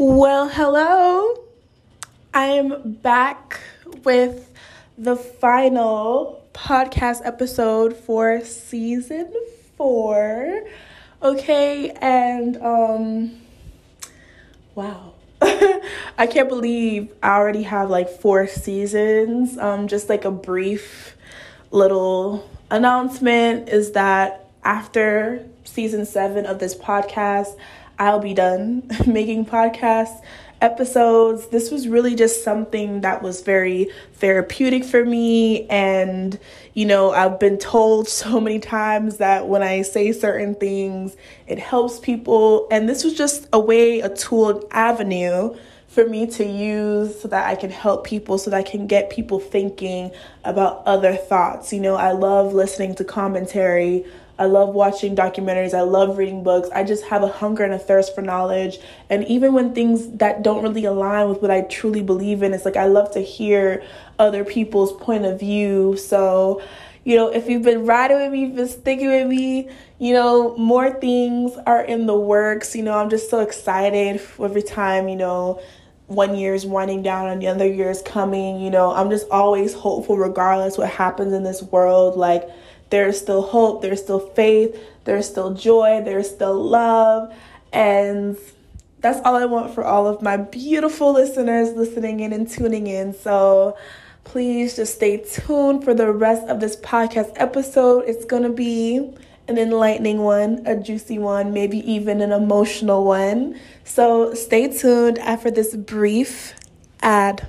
Well, hello. I am back with the final podcast episode for season 4. Okay, and um wow. I can't believe I already have like 4 seasons. Um just like a brief little announcement is that after season 7 of this podcast, I'll be done making podcast episodes. This was really just something that was very therapeutic for me. And, you know, I've been told so many times that when I say certain things, it helps people. And this was just a way, a tool, an avenue for me to use so that I can help people, so that I can get people thinking about other thoughts. You know, I love listening to commentary I love watching documentaries. I love reading books. I just have a hunger and a thirst for knowledge. And even when things that don't really align with what I truly believe in, it's like I love to hear other people's point of view. So, you know, if you've been riding with me, you've been sticking with me, you know, more things are in the works. You know, I'm just so excited every time, you know, one year is winding down and the other year is coming. You know, I'm just always hopeful regardless what happens in this world. Like, there's still hope, there's still faith, there's still joy, there's still love. And that's all I want for all of my beautiful listeners listening in and tuning in. So please just stay tuned for the rest of this podcast episode. It's going to be an enlightening one, a juicy one, maybe even an emotional one. So stay tuned after this brief ad.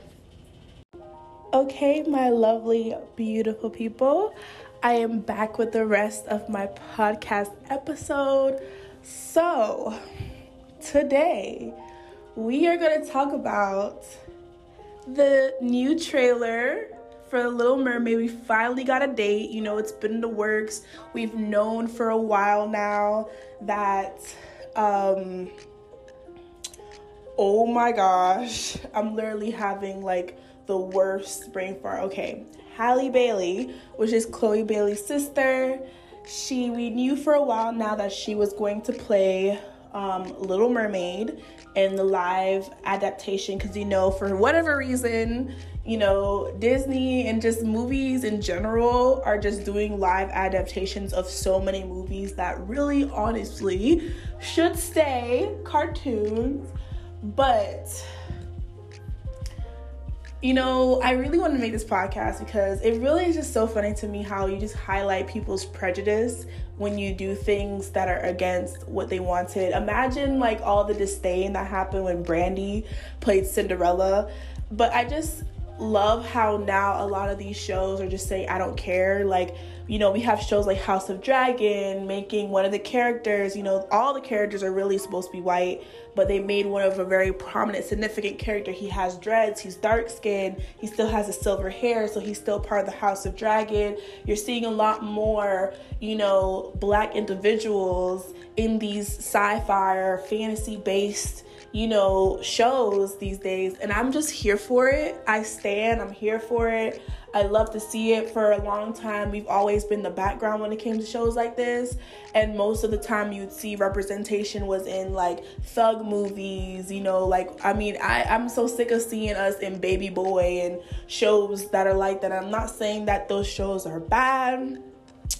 Okay, my lovely, beautiful people. I am back with the rest of my podcast episode. So, today we are going to talk about the new trailer for The Little Mermaid. We finally got a date. You know, it's been in the works. We've known for a while now that um oh my gosh, I'm literally having like the worst brain fart. Okay, Halle Bailey, which is Chloe Bailey's sister. She we knew for a while now that she was going to play um, Little Mermaid in the live adaptation because you know for whatever reason you know Disney and just movies in general are just doing live adaptations of so many movies that really honestly should stay cartoons but you know, I really want to make this podcast because it really is just so funny to me how you just highlight people's prejudice when you do things that are against what they wanted. Imagine like all the disdain that happened when Brandy played Cinderella. But I just love how now a lot of these shows are just saying, I don't care. Like, you know, we have shows like House of Dragon making one of the characters, you know, all the characters are really supposed to be white, but they made one of a very prominent, significant character. He has dreads, he's dark skinned, he still has a silver hair, so he's still part of the House of Dragon. You're seeing a lot more, you know, black individuals in these sci fi or fantasy based you know, shows these days. And I'm just here for it. I stand, I'm here for it. I love to see it for a long time. We've always been the background when it came to shows like this. And most of the time you'd see representation was in like thug movies, you know, like I mean, I, I'm so sick of seeing us in Baby Boy and shows that are like that. I'm not saying that those shows are bad.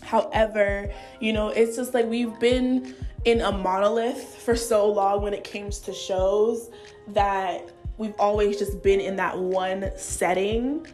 However, you know, it's just like we've been in a monolith for so long when it comes to shows that we've always just been in that one setting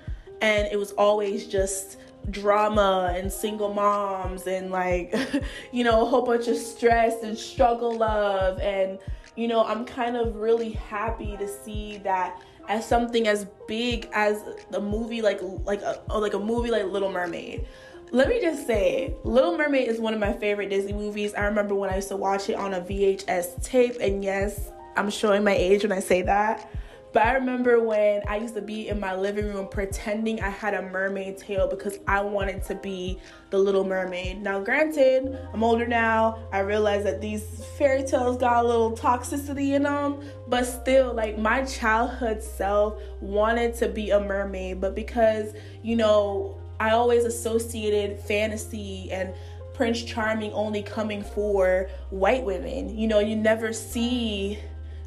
and it was always just drama and single moms and like you know a whole bunch of stress and struggle love and you know I'm kind of really happy to see that as something as big as a movie like like a oh, like a movie like Little Mermaid let me just say, Little Mermaid is one of my favorite Disney movies. I remember when I used to watch it on a VHS tape, and yes, I'm showing my age when I say that. But I remember when I used to be in my living room pretending I had a mermaid tail because I wanted to be the little mermaid. Now, granted, I'm older now. I realize that these fairy tales got a little toxicity in them, but still, like my childhood self wanted to be a mermaid. But because, you know, I always associated fantasy and Prince Charming only coming for white women. You know, you never see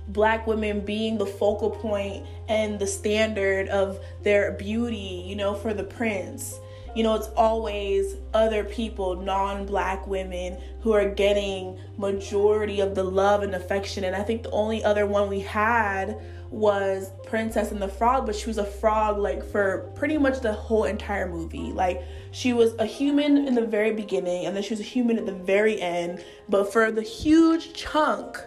black women being the focal point and the standard of their beauty, you know, for the prince. You know, it's always other people, non-black women who are getting majority of the love and affection. And I think the only other one we had was Princess and the Frog, but she was a frog like for pretty much the whole entire movie. Like she was a human in the very beginning and then she was a human at the very end, but for the huge chunk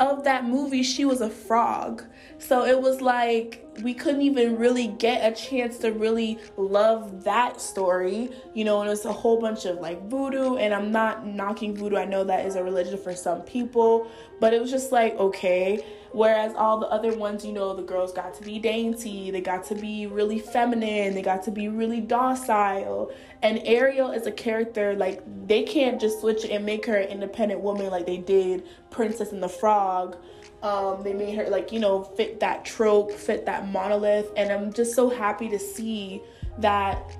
of that movie, she was a frog. So it was like we couldn't even really get a chance to really love that story, you know, and it was a whole bunch of like voodoo. And I'm not knocking voodoo, I know that is a religion for some people, but it was just like, okay. Whereas all the other ones, you know, the girls got to be dainty, they got to be really feminine, they got to be really docile. And Ariel is a character like they can't just switch and make her an independent woman like they did Princess and the Frog um, they made her like you know fit that trope, fit that monolith, and I'm just so happy to see that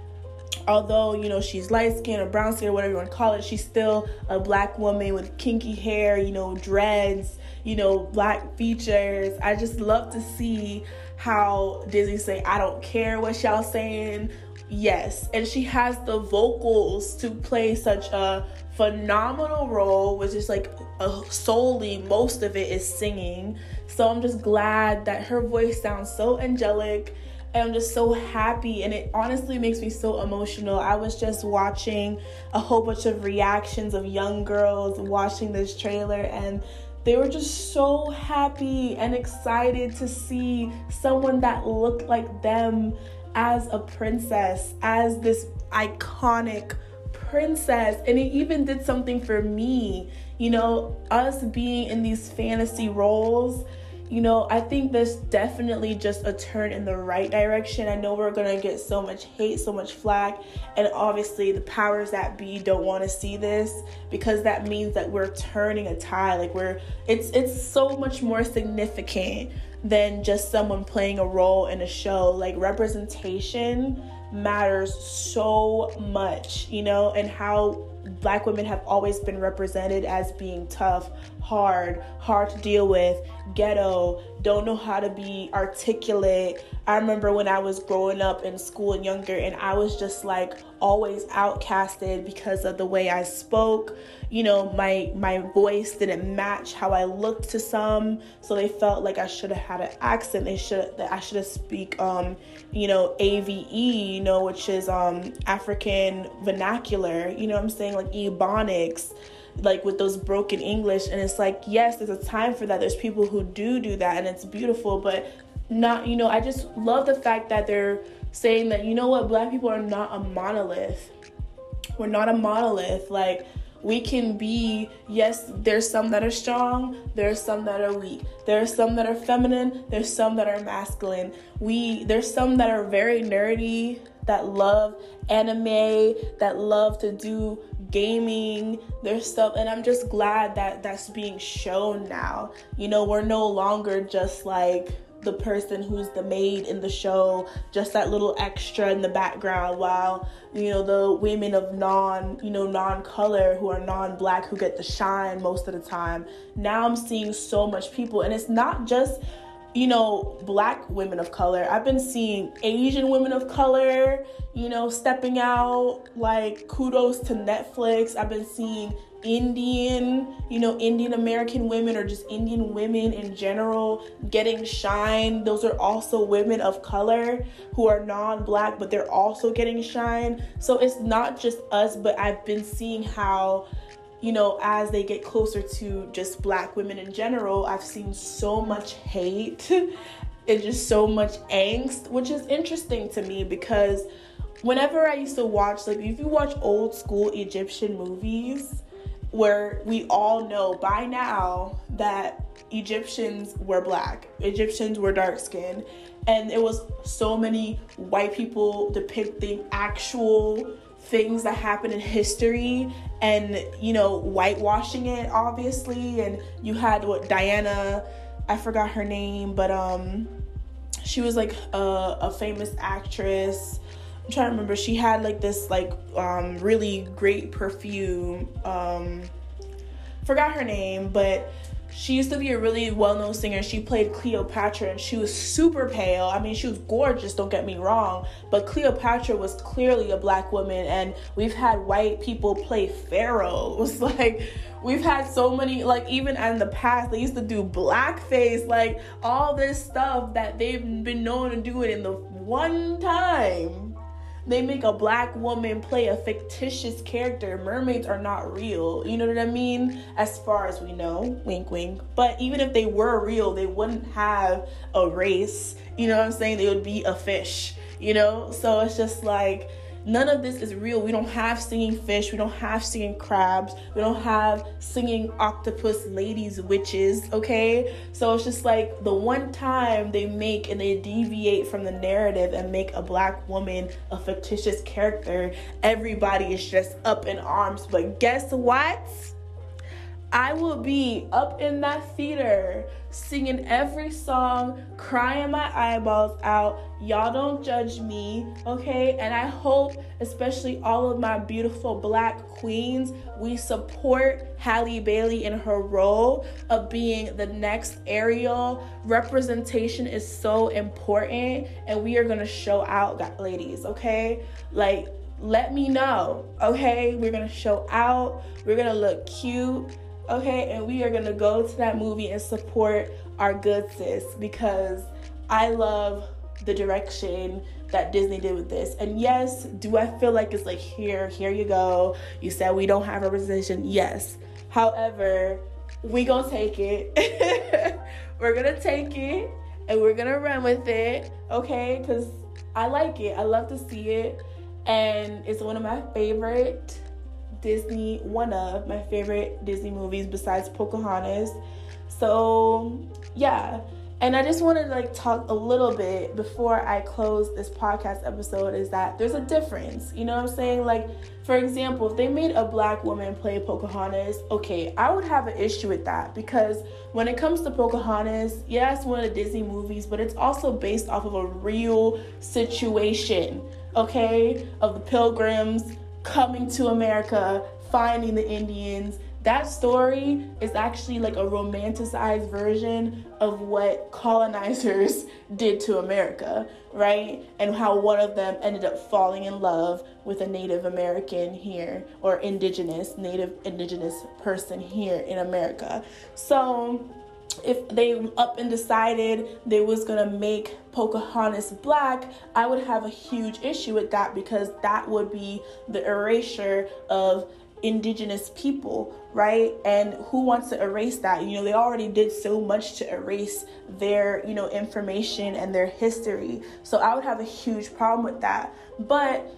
although you know she's light skin or brown skin or whatever you want to call it, she's still a black woman with kinky hair, you know, dreads, you know, black features. I just love to see how Disney say, I don't care what y'all saying. Yes, and she has the vocals to play such a phenomenal role, which is like uh, solely most of it is singing. So I'm just glad that her voice sounds so angelic. And I'm just so happy, and it honestly makes me so emotional. I was just watching a whole bunch of reactions of young girls watching this trailer, and they were just so happy and excited to see someone that looked like them as a princess, as this iconic princess. And it even did something for me, you know, us being in these fantasy roles. You know, I think this definitely just a turn in the right direction. I know we're gonna get so much hate, so much flack, and obviously the powers that be don't want to see this because that means that we're turning a tide. Like we're, it's it's so much more significant than just someone playing a role in a show. Like representation matters so much, you know, and how black women have always been represented as being tough, hard, hard to deal with, ghetto, don't know how to be articulate. I remember when I was growing up in school and younger, and I was just like always outcasted because of the way I spoke. You know, my my voice didn't match how I looked to some, so they felt like I should have had an accent. They should that I should have speak um, you know, AVE, you know, which is um African vernacular. You know what I'm saying, like Ebonics like with those broken English. And it's like, yes, there's a time for that. There's people who do do that and it's beautiful, but not, you know, I just love the fact that they're saying that, you know what, black people are not a monolith. We're not a monolith. Like, we can be yes there's some that are strong there's some that are weak there's some that are feminine there's some that are masculine we there's some that are very nerdy that love anime that love to do gaming, there's stuff, and I'm just glad that that's being shown now. You know, we're no longer just like the person who's the maid in the show, just that little extra in the background, while you know the women of non, you know, non-color who are non-black who get the shine most of the time. Now I'm seeing so much people, and it's not just you know, black women of color. I've been seeing Asian women of color, you know, stepping out. Like, kudos to Netflix. I've been seeing Indian, you know, Indian American women or just Indian women in general getting shine. Those are also women of color who are non black, but they're also getting shine. So it's not just us, but I've been seeing how you know, as they get closer to just black women in general, I've seen so much hate and just so much angst, which is interesting to me because whenever I used to watch, like, if you watch old school Egyptian movies, where we all know by now that Egyptians were black, Egyptians were dark skinned, and it was so many white people depicting actual things that happened in history and you know whitewashing it obviously and you had what Diana I forgot her name but um she was like a, a famous actress I'm trying to remember she had like this like um really great perfume um forgot her name but she used to be a really well-known singer. She played Cleopatra and she was super pale. I mean, she was gorgeous, don't get me wrong, but Cleopatra was clearly a black woman and we've had white people play pharaohs. Like we've had so many like even in the past they used to do blackface, like all this stuff that they've been known to do it in the one time they make a black woman play a fictitious character. Mermaids are not real. You know what I mean? As far as we know, wink, wink. But even if they were real, they wouldn't have a race. You know what I'm saying? They would be a fish. You know? So it's just like none of this is real. We don't have singing fish, we don't have singing crabs, we don't have singing octopus ladies, witches, okay? So it's just like the one time they make and they deviate from the narrative and make a black woman a fictitious character, everybody is just up in arms. But guess what? I will be up in that theater singing every song, crying my eyeballs out. Y'all don't judge me, okay? And I hope, especially all of my beautiful black queens, we support Halle Bailey in her role of being the next Ariel. Representation is so important, and we are gonna show out, ladies, okay? Like, let me know, okay? We're gonna show out, we're gonna look cute okay? And we are gonna go to that movie and support our good sis because I love the direction that Disney did with this. And yes, do I feel like it's like here, here you go. You said we don't have representation. Yes. However, we gonna take it. we're gonna take it and we're gonna run with it, okay? Because I like it. I love to see it. And it's one of my favorite Disney, one of my favorite Disney movies besides Pocahontas. So, yeah. And I just wanted to like talk a little bit before I close this podcast episode is that there's a difference. You know what I'm saying? Like, for example, if they made a black woman play Pocahontas, okay, I would have an issue with that because when it comes to Pocahontas, yeah, it's one of the Disney movies, but it's also based off of a real situation, okay, of the pilgrims coming to America, finding the Indians. That story is actually like a romanticized version of what colonizers did to America, right? And how one of them ended up falling in love with a Native American here or indigenous, Native indigenous person here in America. So, if they up and decided they was gonna make Pocahontas black, I would have a huge issue with that because that would be the erasure of indigenous people, right? And who wants to erase that? You know, they already did so much to erase their, you know, information and their history. So I would have a huge problem with that. But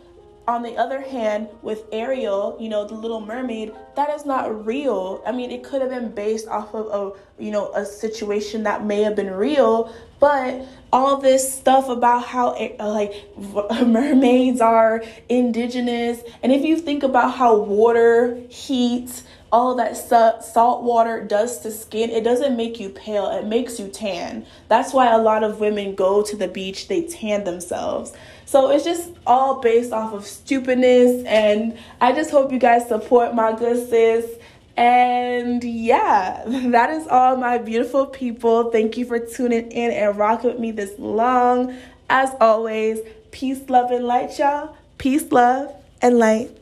on the other hand, with Ariel, you know, the Little Mermaid, that is not real. I mean, it could have been based off of a, you know, a situation that may have been real, but all this stuff about how eh, like mermaids are indigenous, and if you think about how water, heat, all that salt water does to skin, it doesn't make you pale, it makes you tan. That's why a lot of women go to the beach, they tan themselves. So it's just all based off of stupidness. And I just hope you guys support my good sis. And yeah, that is all my beautiful people. Thank you for tuning in and rocking with me this long. As always, peace, love, and light, y'all. Peace, love, and light.